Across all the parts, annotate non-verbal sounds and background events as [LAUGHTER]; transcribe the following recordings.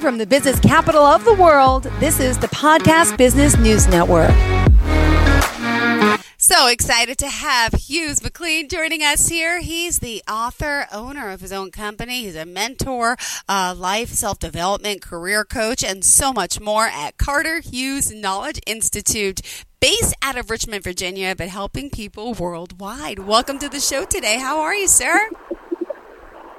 From the business capital of the world, this is the Podcast Business News Network. So excited to have Hughes McLean joining us here. He's the author, owner of his own company. He's a mentor, uh, life self development, career coach, and so much more at Carter Hughes Knowledge Institute, based out of Richmond, Virginia, but helping people worldwide. Welcome to the show today. How are you, sir?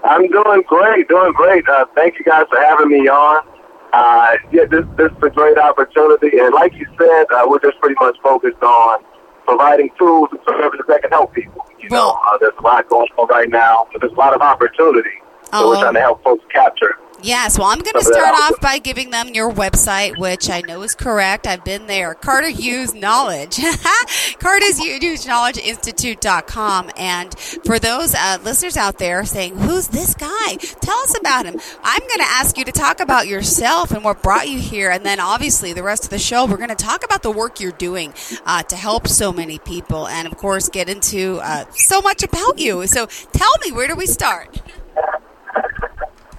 I'm doing great, doing great. Uh, thank you guys for having me on. Uh, yeah, this, this is a great opportunity, and like you said, uh, we're just pretty much focused on providing tools and services that can help people. You Well- know, uh, there's a lot going on right now, but there's a lot of opportunity. So we're Oh. trying to help folks capture. Yes, well, I'm going to Some of that start off by giving them your website, which I know is correct. I've been there. Carter Hughes Knowledge. [LAUGHS] Carter Hughes Knowledge Institute.com. And for those uh, listeners out there saying, who's this guy? Tell us about him. I'm going to ask you to talk about yourself and what brought you here. And then obviously the rest of the show, we're going to talk about the work you're doing uh, to help so many people. And of course, get into uh, so much about you. So tell me, where do we start? [LAUGHS]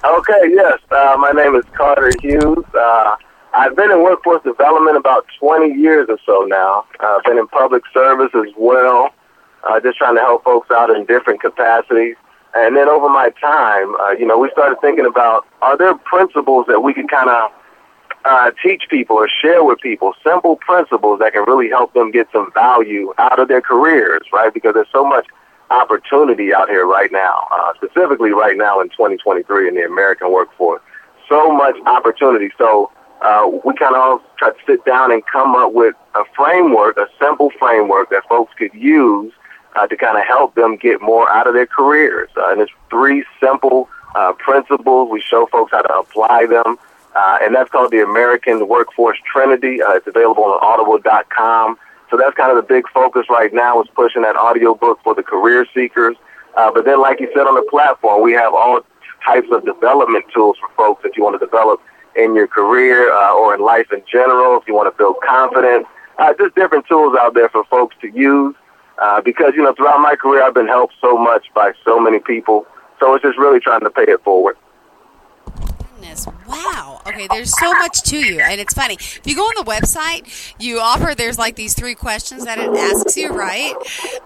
Okay, yes. Uh, my name is Carter Hughes. Uh, I've been in workforce development about 20 years or so now. I've been in public service as well, uh, just trying to help folks out in different capacities. And then over my time, uh, you know, we started thinking about are there principles that we can kind of uh, teach people or share with people, simple principles that can really help them get some value out of their careers, right? Because there's so much opportunity out here right now, uh, specifically right now in 2023 in the American workforce. So much opportunity. So uh, we kind of try to sit down and come up with a framework, a simple framework that folks could use uh, to kind of help them get more out of their careers. Uh, and it's three simple uh, principles. We show folks how to apply them. Uh, and that's called the American Workforce Trinity. Uh, it's available on audible.com. So that's kind of the big focus right now is pushing that audiobook for the career seekers. Uh, but then, like you said on the platform, we have all types of development tools for folks if you want to develop in your career uh, or in life in general, if you want to build confidence. Uh, just different tools out there for folks to use. Uh, because, you know, throughout my career, I've been helped so much by so many people. So it's just really trying to pay it forward. Goodness. Wow. Okay, there's so much to you. And it's funny. If you go on the website, you offer, there's like these three questions that it asks you, right?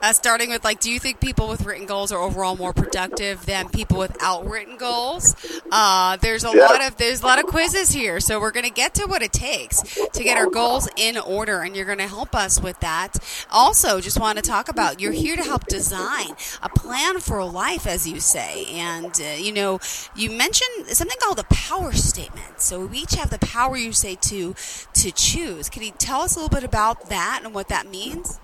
Uh, starting with like, do you think people with written goals are overall more productive than people without written goals? Uh, there's a Yeah. lot of, there's a lot of quizzes here. So we're going to get to what it takes to get our goals in order. And you're going to help us with that. Also, just want to talk about, you're here to help design a plan for life, as you say. And, uh, you know, you mentioned something called the power statement. So we each have the power, you say, to to choose. Can you tell us a little bit about that and what that means?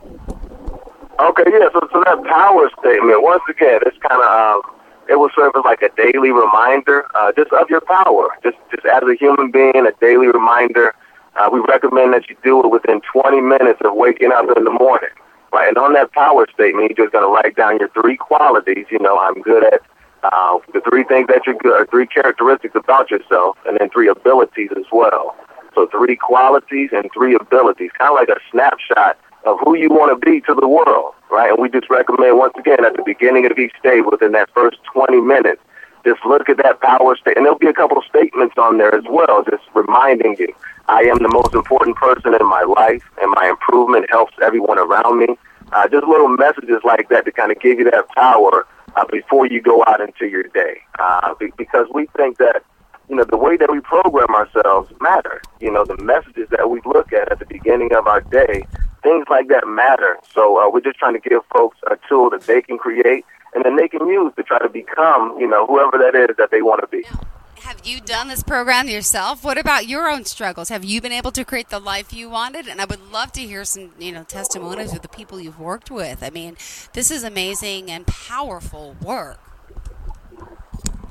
Okay, yeah. So, so that power statement, once again, it's kind of um, it will serve as like a daily reminder, uh, just of your power. Just, just as a human being, a daily reminder. Uh, we recommend that you do it within 20 minutes of waking up in the morning, right? And on that power statement, you're just going to write down your three qualities. You know, I'm good at uh, the three things that you're good, or three characteristics about yourself, and then three abilities as well. So three qualities and three abilities, kind of like a snapshot of who you want to be to the world, right? And we just recommend once again at the beginning of each day, within that first 20 minutes, just look at that power state, and there'll be a couple of statements on there as well, just reminding you, I am the most important person in my life, and my improvement helps everyone around me. Uh, just little messages like that to kind of give you that power uh, before you go out into your day, uh, be- because we think that you know, the way that we program ourselves matter. You know, the messages that we look at at the beginning of our day, things like that matter. So uh, we're just trying to give folks a tool that they can create and then they can use to try to become, you know, whoever that is that they want to be. Have you done this program yourself? What about your own struggles? Have you been able to create the life you wanted? And I would love to hear some, you know, testimonies of the people you've worked with. I mean, this is amazing and powerful work.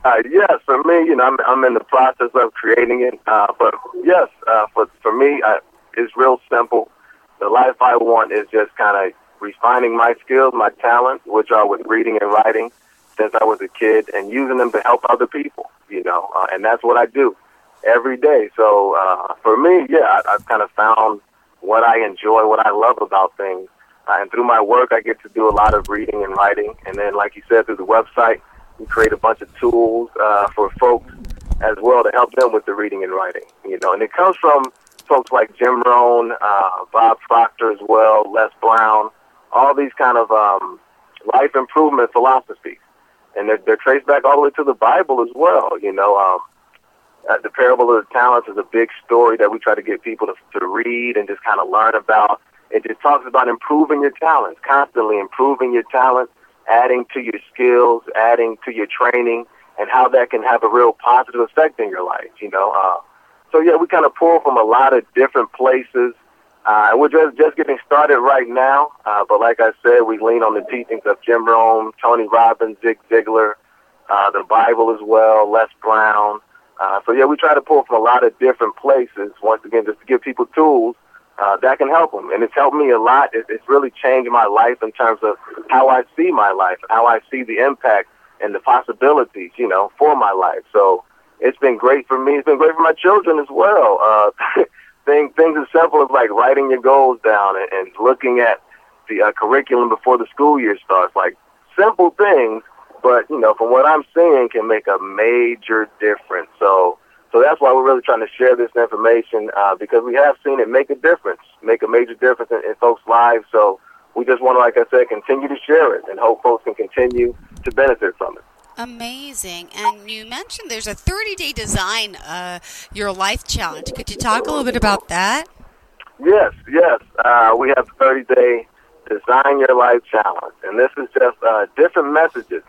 Uh, yes, for me, you know, I'm, I'm in the process of creating it. Uh, but yes, uh, for, for me, uh, it's real simple. The life I want is just kind of refining my skills, my talents, which are with reading and writing since I was a kid, and using them to help other people, you know, uh, and that's what I do every day. So uh, for me, yeah, I, I've kind of found what I enjoy, what I love about things. Uh, and through my work, I get to do a lot of reading and writing. And then, like you said, through the website, we create a bunch of tools uh, for folks as well to help them with the reading and writing. You know, and it comes from folks like Jim Rohn, uh, Bob Proctor as well, Les Brown, all these kind of um, life improvement philosophies, and they're, they're traced back all the way to the Bible as well. You know, um, uh, the parable of the talents is a big story that we try to get people to, to read and just kind of learn about. It just talks about improving your talents, constantly improving your talents, adding to your skills, adding to your training, and how that can have a real positive effect in your life. You know, uh, so yeah, we kind of pull from a lot of different places. Uh, we're just, just getting started right now. Uh, but like I said, we lean on the teachings of Jim Rohn, Tony Robbins, Zig Ziglar, uh, the Bible as well, Les Brown. Uh, so yeah, we try to pull from a lot of different places. Once again, just to give people tools uh, that can help them, and it's helped me a lot. It, it's really changed my life in terms of how I see my life, how I see the impact and the possibilities, you know, for my life. So it's been great for me. It's been great for my children as well. Uh, [LAUGHS] things things as simple as like writing your goals down and, and looking at the uh, curriculum before the school year starts. Like simple things but you know, from what I'm seeing, can make a major difference. So, so that's why we're really trying to share this information uh, because we have seen it make a difference, make a major difference in, in folks' lives. So, we just want to, like I said, continue to share it and hope folks can continue to benefit from it. Amazing. And you mentioned there's a 30 day design uh, your life challenge. Could you talk a little bit about that? Yes, yes. Uh, we have 30 day design your life challenge. And this is just uh, different messages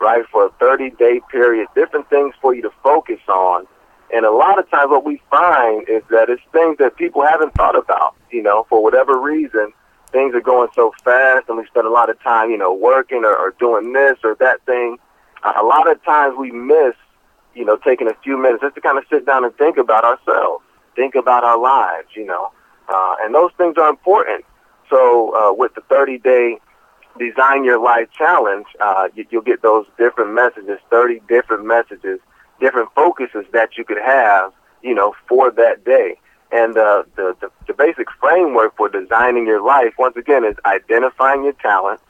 right, for a 30 day period, different things for you to focus on. And a lot of times what we find is that it's things that people haven't thought about, you know, for whatever reason. Things are going so fast and we spend a lot of time, you know, working or, or doing this or that thing. A lot of times we miss, you know, taking a few minutes just to kind of sit down and think about ourselves, think about our lives, you know. Uh, and those things are important. So uh, with the 30 day design your life challenge, uh, you, you'll get those different messages, 30 different messages, different focuses that you could have, you know, for that day. And uh, the, the, the basic framework for designing your life, once again, is identifying your talents,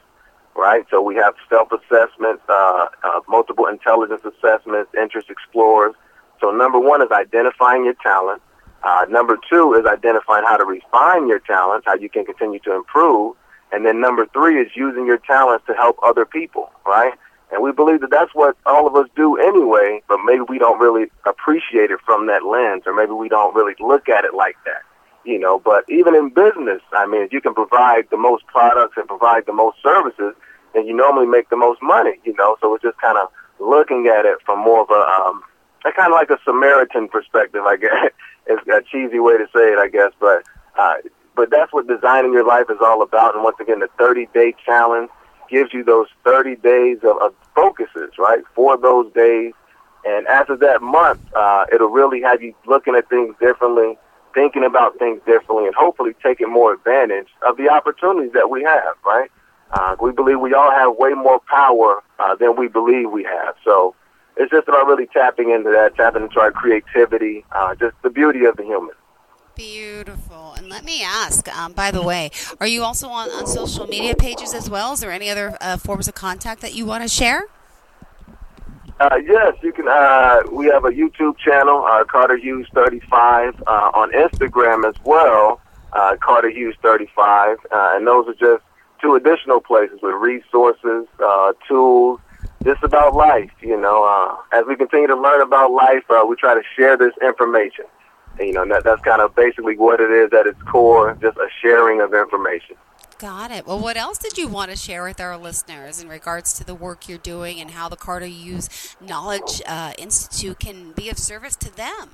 right? So we have self-assessments, uh, uh, multiple intelligence assessments, interest explorers. So number one is identifying your talent. Uh, number two is identifying how to refine your talents, how you can continue to improve. And then number three is using your talents to help other people, right? And we believe that that's what all of us do anyway, but maybe we don't really appreciate it from that lens, or maybe we don't really look at it like that, you know. But even in business, I mean, if you can provide the most products and provide the most services, then you normally make the most money, you know. So it's just kind of looking at it from more of a, um, a kind of like a Samaritan perspective, I guess. [LAUGHS] it's a cheesy way to say it, I guess, but uh, but that's what designing your life is all about. And once again, the 30 day challenge gives you those 30 days of, of focuses, right, for those days. And after that month, uh, it'll really have you looking at things differently, thinking about things differently, and hopefully taking more advantage of the opportunities that we have, right? Uh, we believe we all have way more power uh, than we believe we have. So it's just about really tapping into that, tapping into our creativity, uh, just the beauty of the human. Beautiful. And let me ask, um, by the way, are you also on, on social media pages as well? Is there any other uh, forms of contact that you want to share? Uh, yes, you can. Uh, we have a YouTube channel, uh, Carter Hughes 35, uh, on Instagram as well, uh, Carter Hughes 35, and those are just two additional places with resources, tools, just about life. You know, as we continue to learn about life, we try to share this information you know, that, that's kind of basically what it is at its core, just a sharing of information. Got it. Well, what else did you want to share with our listeners in regards to the work you're doing and how the Carter Hughes Knowledge uh, Institute can be of service to them?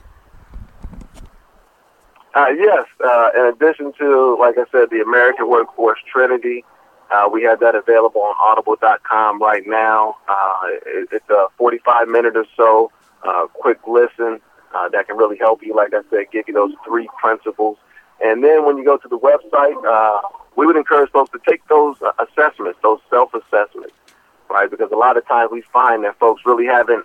Uh, yes. Uh, in addition to, like I said, the American Workforce Trinity, uh, we have that available on audible.com right now. Uh, it, it's a 45 minute or so uh, quick listen that can really help you, like I said, give you those three principles. And then when you go to the website, we would encourage folks to take those uh, assessments, those self-assessments, right? Because a lot of times we find that folks really haven't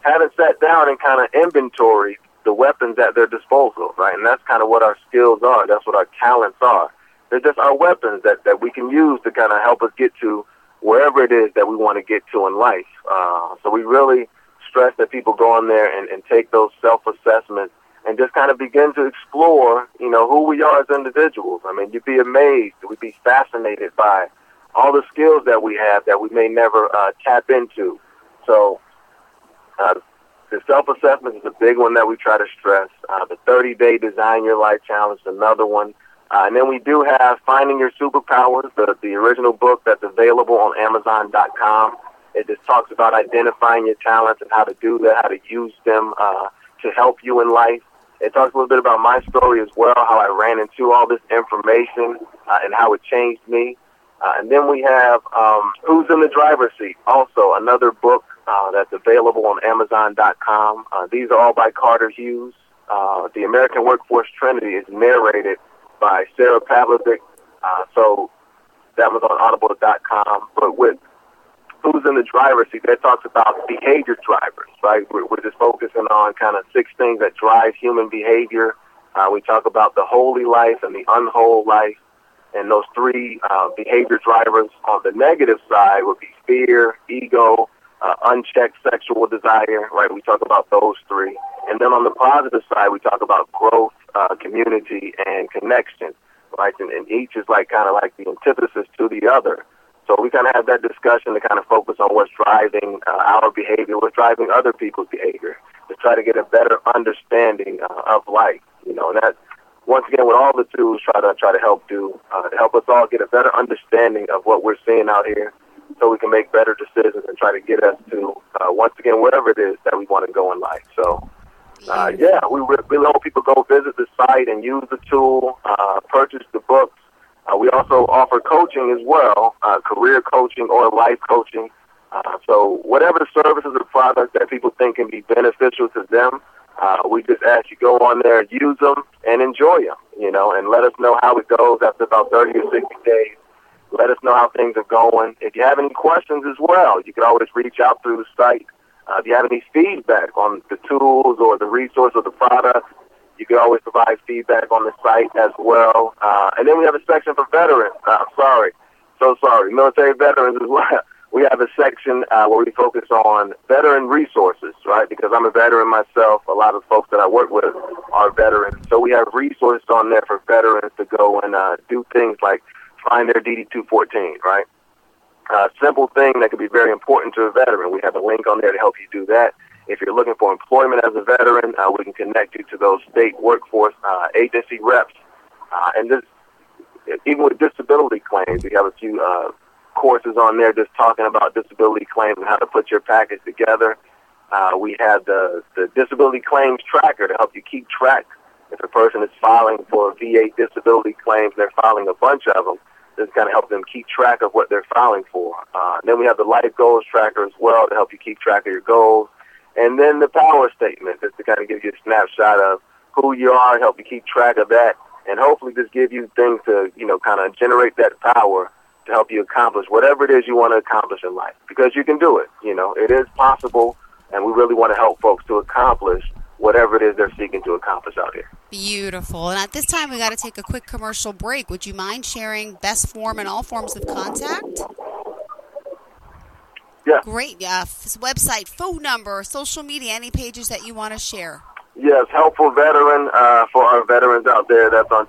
haven't sat down and kind of inventory the weapons at their disposal, right? And that's kind of what our skills are. That's what our talents are. They're just our weapons that, that we can use to kind of help us get to wherever it is that we want to get to in life. Uh, so we really stress that people go on there and, and take those self-assessments and just kind of begin to explore, you know, who we are as individuals. I mean, you'd be amazed, we'd be fascinated by all the skills that we have that we may never uh, tap into. So, uh, the self-assessment is a big one that we try to stress. Uh, the 30-day Design Your Life Challenge is another one. Uh, and then we do have Finding Your Superpowers, the, the original book that's available on Amazon.com. It just talks about identifying your talents and how to do that, how to use them uh, to help you in life. It talks a little bit about my story as well, how I ran into all this information uh, and how it changed me. Uh, and then we have um, Who's in the Driver's Seat, also another book uh, that's available on Amazon.com. Uh, these are all by Carter Hughes. Uh, the American Workforce Trinity is narrated by Sarah Pavlovic. Uh, so that was on Audible.com. But with Who's in the Driver's Seat, that talks about behavior drivers, right? We're, we're just focusing on kind of six things that drive human behavior. Uh, we talk about the holy life and the unholy life. And those three uh, behavior drivers on the negative side would be fear, ego, uh, unchecked sexual desire, right? We talk about those three. And then on the positive side, we talk about growth, uh, community, and connection, right? And, and each is like kind of like the antithesis to the other. So we kind of have that discussion to kind of focus on what's driving uh, our behavior, what's driving other people's behavior, to try to get a better understanding uh, of life. You know, and that once again, with all the tools, try to try to help do uh, to help us all get a better understanding of what we're seeing out here, so we can make better decisions and try to get us to uh, once again whatever it is that we want to go in life. So. Uh, yeah, we really hope people go visit the site and use the tool, uh, purchase the books. Uh, we also offer coaching as well, uh, career coaching or life coaching. Uh, so whatever the services or products that people think can be beneficial to them, uh, we just ask you go on there, use them, and enjoy them, you know, and let us know how it goes after about 30 or 60 days. Let us know how things are going. If you have any questions as well, you can always reach out through the site. Uh, if you have any feedback on the tools or the resource or the product, you can always provide feedback on the site as well. Uh, and then we have a section for veterans. Uh, sorry, so sorry, military veterans as well [LAUGHS] we have a section uh, where we focus on veteran resources, right? Because I'm a veteran myself. A lot of folks that I work with are veterans. So we have resources on there for veterans to go and uh, do things like find their DD-214, right? Uh, simple thing that could be very important to a veteran. We have a link on there to help you do that. If you're looking for employment as a veteran, uh, we can connect you to those state workforce uh, agency reps. Uh, and this, even with disability claims, we have a few uh, courses on there just talking about disability claims and how to put your package together. Uh, we have the, the disability claims tracker to help you keep track. If a person is filing for VA disability claims, they're filing a bunch of them. This kind of help them keep track of what they're filing for. Uh, then we have the life goals tracker as well to help you keep track of your goals. And then the power statement just to kind of give you a snapshot of who you are, help you keep track of that, and hopefully just give you things to, you know, kind of generate that power to help you accomplish whatever it is you want to accomplish in life because you can do it. You know, it is possible, and we really want to help folks to accomplish whatever it is they're seeking to accomplish out here. Beautiful. And at this time, we got to take a quick commercial break. Would you mind sharing best form and all forms of contact? Yeah. Great. Uh, website, phone number, social media, any pages that you want to share. Yes, helpful veteran uh, for our veterans out there. That's on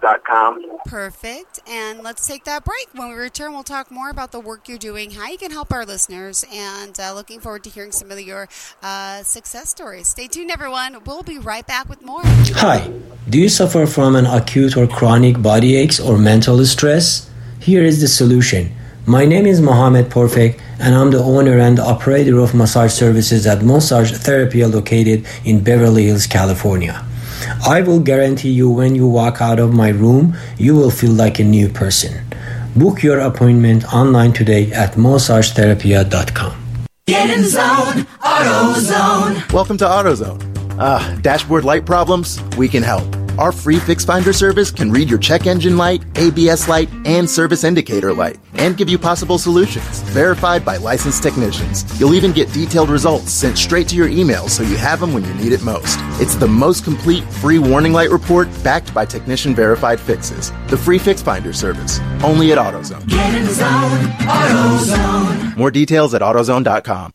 www.carterhughes Perfect. And let's take that break. When we return, we'll talk more about the work you're doing, how you can help our listeners, and uh, looking forward to hearing some of your uh, success stories. Stay tuned, everyone. We'll be right back with more. Hi. Do you suffer from an acute or chronic body aches or mental stress? Here is the solution. My name is Mohamed Porfek, and I'm the owner and operator of massage services at Massage Therapy located in Beverly Hills, California. I will guarantee you when you walk out of my room, you will feel like a new person. Book your appointment online today at massagetherapia.com. Get in zone, AutoZone. Welcome to AutoZone. Ah, dashboard light problems? We can help. Our free Fix Finder service can read your check engine light, ABS light, and service indicator light, and give you possible solutions, verified by licensed technicians. You'll even get detailed results sent straight to your email so you have them when you need it most. It's the most complete free warning light report backed by technician verified fixes. The free Fix Finder service, only at AutoZone. Get in the zone. AutoZone. More details at AutoZone.com.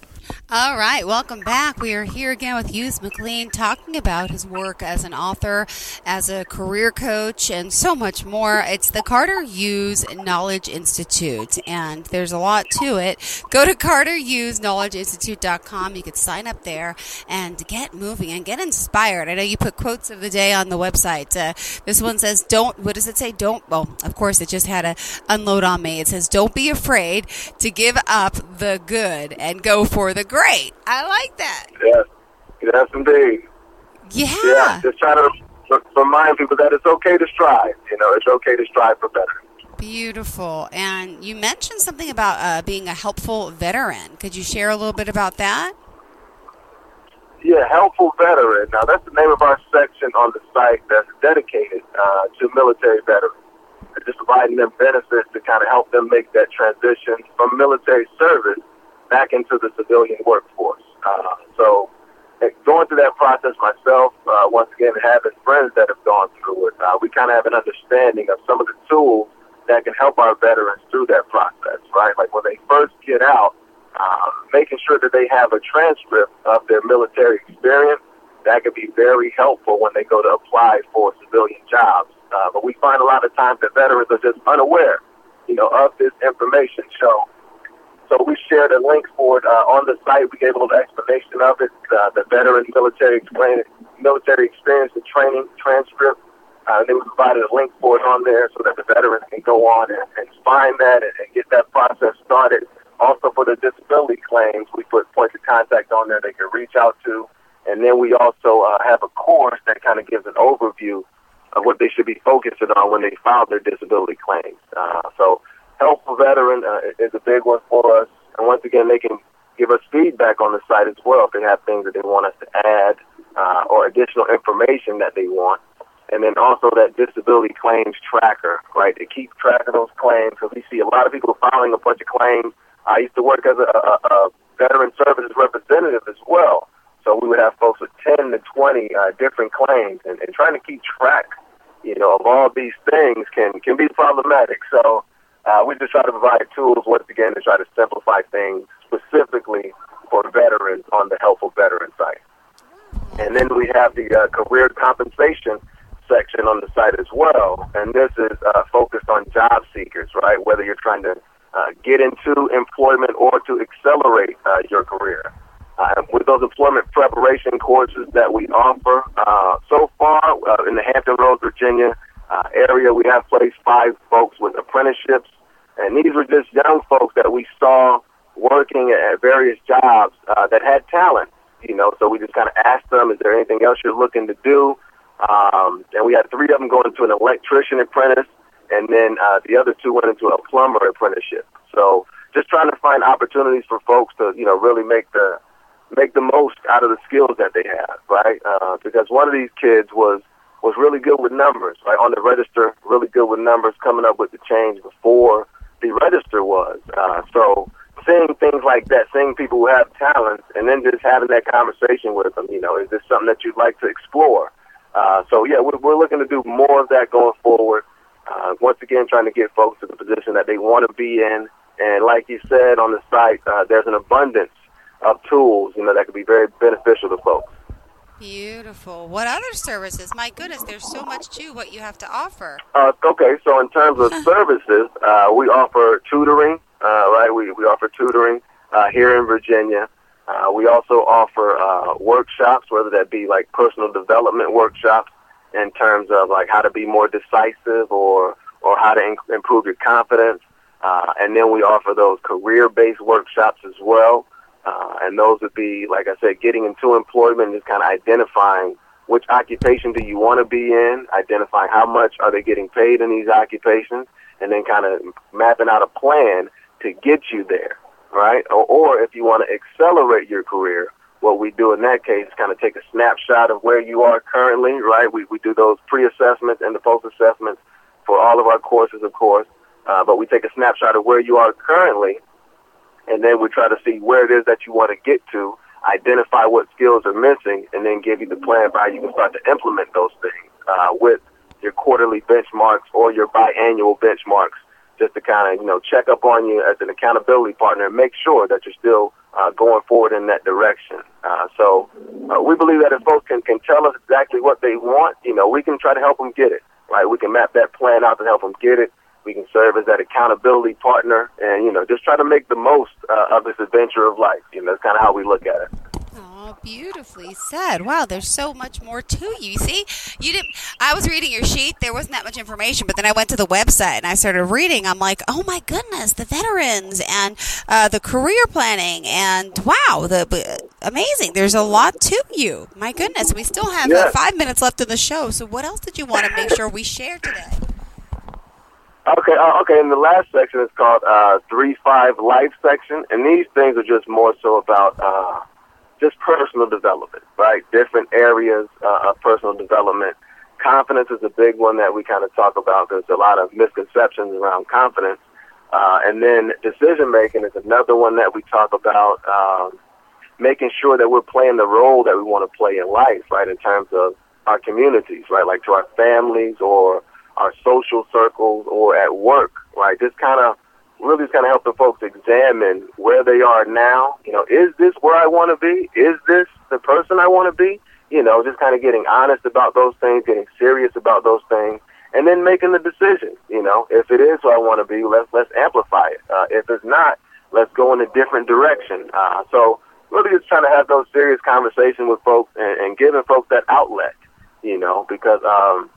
All right, welcome back. We are here again with Hughes McLean talking about his work as an author, as a career coach, and so much more. It's the Carter Hughes Knowledge Institute, and there's a lot to it. Go to carterhughesknowledgeinstitute.com. You can sign up there and get moving and get inspired. I know you put quotes of the day on the website. Uh, this one says, "Don't." What does it say? Don't. Well, of course, it just had to unload on me. It says, "Don't be afraid to give up the good and go for the great." I like that. Yes, yes, indeed. Yeah. Yeah, just try to remind people that it's okay to strive. You know, it's okay to strive for better. Beautiful. And you mentioned something about uh, being a helpful veteran. Could you share a little bit about that? Yeah, helpful veteran. Now that's the name of our section on the site that's dedicated uh, to military veterans. Just providing them benefits to kind of help them make that transition from military service back into the civilian workforce. Uh, so eh, going through that process myself, uh, once again, having friends that have gone through it, uh, we kind of have an understanding of some of the tools that can help our veterans through that process, right? Like when they first get out, uh, making sure that they have a transcript of their military experience, that could be very helpful when they go to apply for civilian jobs. Uh, but we find a lot of times that veterans are just unaware, you know, of this information. So so we shared a link for it uh, on the site. We gave a little explanation of it, uh, the veteran military explain, military experience and training transcript. Uh, then we provided a link for it on there so that the veterans can go on and, and find that and, and get that process started. Also for the disability claims, we put points of contact on there they can reach out to. And then we also uh, have a course that kind of gives an overview of what they should be focusing on when they file their disability claims. Uh, so helpful veteran uh, is a big one for us. And once again, they can give us feedback on the site as well if they have things that they want us to add uh, or additional information that they want. And then also that disability claims tracker, right? To keep track of those claims because we see a lot of people filing a bunch of claims. I used to work as a, a, a veteran services representative as well. So we would have folks with 10 to 20 uh, different claims and, and trying to keep track, you know, of all these things can, can be problematic. So uh, we just try to provide tools once again to try to simplify things specifically for veterans on the Helpful Veteran site. And then we have the uh, career compensation section on the site as well. And this is uh, focused on job seekers, right? Whether you're trying to uh, get into employment or to accelerate uh, your career. Uh, with those employment preparation courses that we offer, uh, so far uh, in the Hampton Roads, Virginia uh, area, we have placed five folks with apprenticeships, and these were just young folks that we saw working at various jobs uh, that had talent. You know, so we just kind of asked them, "Is there anything else you're looking to do?" Um, and we had three of them go into an electrician apprentice, and then uh, the other two went into a plumber apprenticeship. So just trying to find opportunities for folks to, you know, really make the make the most out of the skills that they have, right? Uh, because one of these kids was was really good with numbers, right? On the register, really good with numbers, coming up with the change before the register was. Uh, so seeing things like that, seeing people who have talents, and then just having that conversation with them. You know, is this something that you'd like to explore? Uh, so yeah, we're, we're looking to do more of that going forward. Uh, once again, trying to get folks to the position that they want to be in. And like you said on the site, uh, there's an abundance of tools, you know, that could be very beneficial to folks. Beautiful. What other services? My goodness, there's so much to what you have to offer. Uh, okay, so in terms of [LAUGHS] services, uh, we offer tutoring, uh, right? We, we offer tutoring uh, here in Virginia. Uh, we also offer uh, workshops, whether that be like personal development workshops in terms of like how to be more decisive or or how to in- improve your confidence. Uh, and then we offer those career-based workshops as well. Uh, and those would be, like I said, getting into employment just kind of identifying which occupation do you want to be in, identifying how much are they getting paid in these occupations, and then kind of mapping out a plan to get you there, right? Or, or if you want to accelerate your career, what we do in that case is kind of take a snapshot of where you are currently, right? We, we do those pre-assessments and the post-assessments for all of our courses, of course. Uh, but we take a snapshot of where you are currently, and then we try to see where it is that you want to get to, identify what skills are missing, and then give you the plan for how you can start to implement those things uh, with your quarterly benchmarks or your biannual benchmarks just to kind of, you know, check up on you as an accountability partner and make sure that you're still uh, going forward in that direction. Uh, so uh, we believe that if folks can, can tell us exactly what they want, you know, we can try to help them get it, right? We can map that plan out to help them get it. We can serve as that accountability partner and, you know, just try to make the most uh, of this adventure of life. You know, that's kind of how we look at it. Oh, beautifully said. Wow, there's so much more to you. See, you didn't. I was reading your sheet. There wasn't that much information, but then I went to the website and I started reading. I'm like, oh my goodness, the veterans and uh, the career planning, and wow, the amazing. There's a lot to you. My goodness, we still have uh, Yes. five minutes left in the show. So, what else did you want to make sure we share today? Okay, uh, okay. And the last section is called uh, three five life section, and these things are just more so about uh, just personal development, right? Different areas uh, of personal development. Confidence is a big one that we kind of talk about. There's a lot of misconceptions around confidence, uh, and then decision making is another one that we talk about. Um, making sure that we're playing the role that we want to play in life, right? In terms of our communities, right? Like to our families or our social circles or at work, right? Just kind of really just kind of helping folks examine where they are now. You know, is this where I want to be? Is this the person I want to be? You know, just kind of getting honest about those things, getting serious about those things, and then making the decision. You know, if it is where I want to be, let's let's amplify it. Uh, if it's not, let's go in a different direction. Uh, so really just trying to have those serious conversations with folks and, and giving folks that outlet, you know, because um,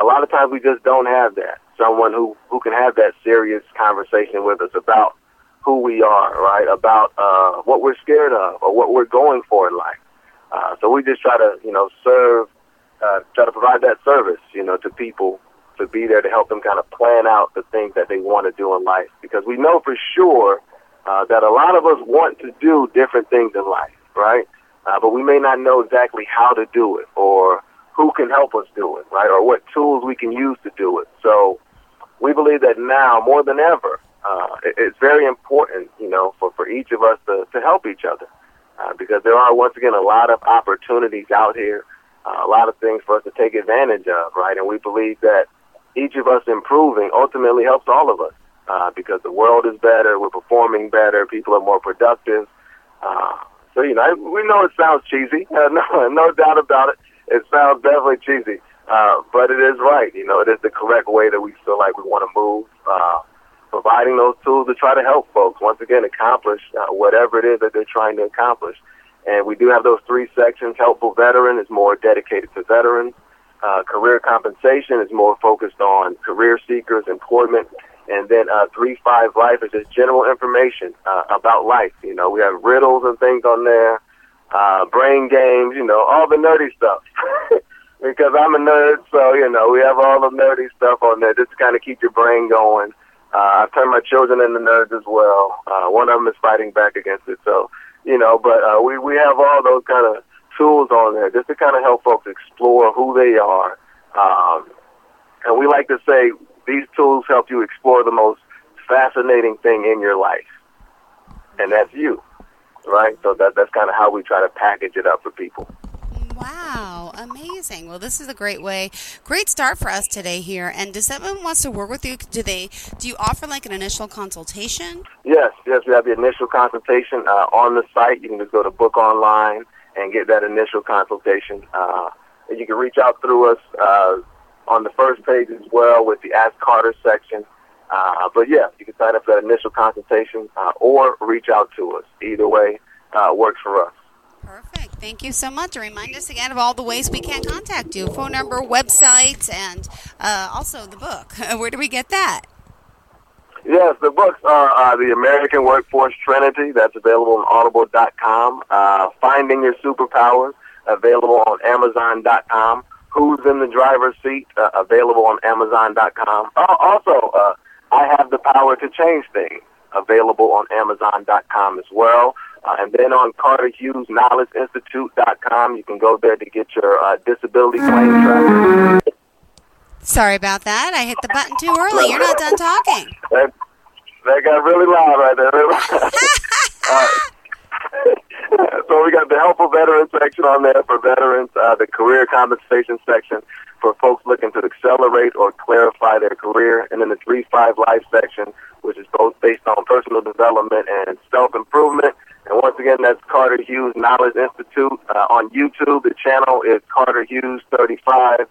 a lot of times we just don't have that. Someone who, who can have that serious conversation with us about who we are, right? About uh, what we're scared of or what we're going for in life. Uh, so we just try to, you know, serve, uh, try to provide that service, you know, to people to be there to help them kind of plan out the things that they want to do in life. Because we know for sure uh, that a lot of us want to do different things in life, right? Uh, but we may not know exactly how to do it or who can help us do it, right? Or what tools we can use to do it. So we believe that now more than ever, uh, it- it's very important, you know, for, for each of us to, to help each other. Uh, because there are, once again, a lot of opportunities out here, uh, a lot of things for us to take advantage of, right? And we believe that each of us improving ultimately helps all of us uh, because the world is better, we're performing better, people are more productive. Uh, so, you know, I- we know it sounds cheesy, [LAUGHS] uh, no, no doubt about it. It sounds definitely cheesy, uh, but it is right. You know, it is the correct way that we feel like we want to move. Uh, providing those tools to try to help folks once again accomplish uh, whatever it is that they're trying to accomplish. And we do have those three sections. Helpful veteran is more dedicated to veterans. Uh, career compensation is more focused on career seekers, employment, and then uh, three five life is just general information uh, about life. You know, we have riddles and things on there, uh, brain games. You know, all the nerdy stuff. [LAUGHS] because I'm a nerd, so you know we have all the nerdy stuff on there just to kind of keep your brain going. Uh, I've turned my children into nerds as well. Uh, one of them is fighting back against it, so you know. But uh, we we have all those kind of tools on there just to kind of help folks explore who they are. Um, and we like to say these tools help you explore the most fascinating thing in your life, and that's you, right? So that that's kind of how we try to package it up for people. Wow, amazing. Well, this is a great way, great start for us today here. And does someone wants to work with you? Do they? Do you offer like an initial consultation? Yes, yes, we have the initial consultation uh, on the site. You can just go to book online and get that initial consultation. Uh, and you can reach out through us uh, on the first page as well with the Ask Carter section. Uh, but yeah, you can sign up for that initial consultation uh, or reach out to us. Either way uh, works for us. Perfect. Thank you so much. Remind us again of all the ways we can contact you phone number, website, and uh, also the book. [LAUGHS] Where do we get that? Yes, the books are uh, The American Workforce Trinity. That's available on audible.com. Uh, Finding Your Superpowers, available on amazon.com. Who's in the Driver's Seat, uh, available on amazon.com. Also, uh, I Have the Power to Change Things, available on amazon.com as well. Uh, and then on CarterHughesKnowledgeInstitute.com, you can go there to get your uh, disability claim tracker. Sorry about that. I hit the button too early. You're not done talking. That, that got really loud right there. uh, [LAUGHS] so we got the helpful veteran section on there for veterans, uh, the career compensation section for folks looking to accelerate or clarify their career, and then the 3-5 life section, which is both based on personal development and self-improvement. And once again, that's Carter Hughes Knowledge Institute. Uh, on YouTube, the channel is Carter Hughes 35.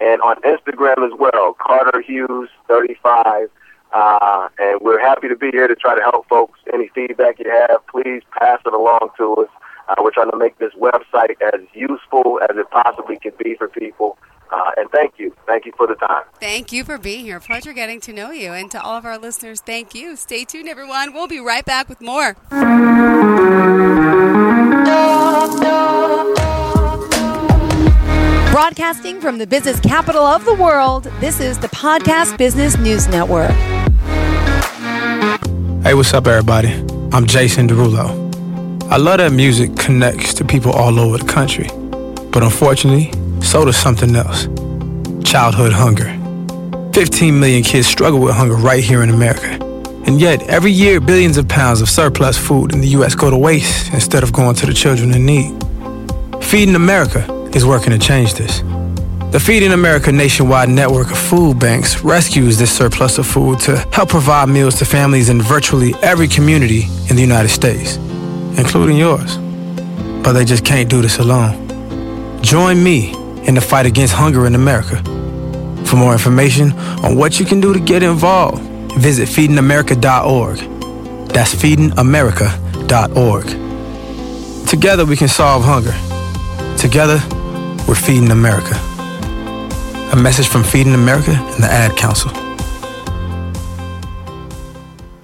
And on Instagram as well, Carter Hughes 35. Uh, and we're happy to be here to try to help folks. Any feedback you have, please pass it along to us. Uh, we're trying to make this website as useful as it possibly can be for people. Uh, and thank you. Thank you for the time. Thank you for being here. Pleasure getting to know you. And to all of our listeners, thank you. Stay tuned, everyone. We'll be right back with more. Broadcasting from the business capital of the world, this is the Podcast Business News Network. Hey, what's up, everybody? I'm Jason Derulo. I love that music connects to people all over the country. But unfortunately, so does something else childhood hunger. 15 million kids struggle with hunger right here in America. And yet, every year, billions of pounds of surplus food in the U.S. go to waste instead of going to the children in need. Feeding America is working to change this. The Feeding America nationwide network of food banks rescues this surplus of food to help provide meals to families in virtually every community in the United States, including yours. But they just can't do this alone. Join me in the fight against hunger in America. For more information on what you can do to get involved, visit feedingamerica.org. That's feedingamerica.org. Together we can solve hunger. Together, we're feeding America. A message from Feeding America and the Ad Council.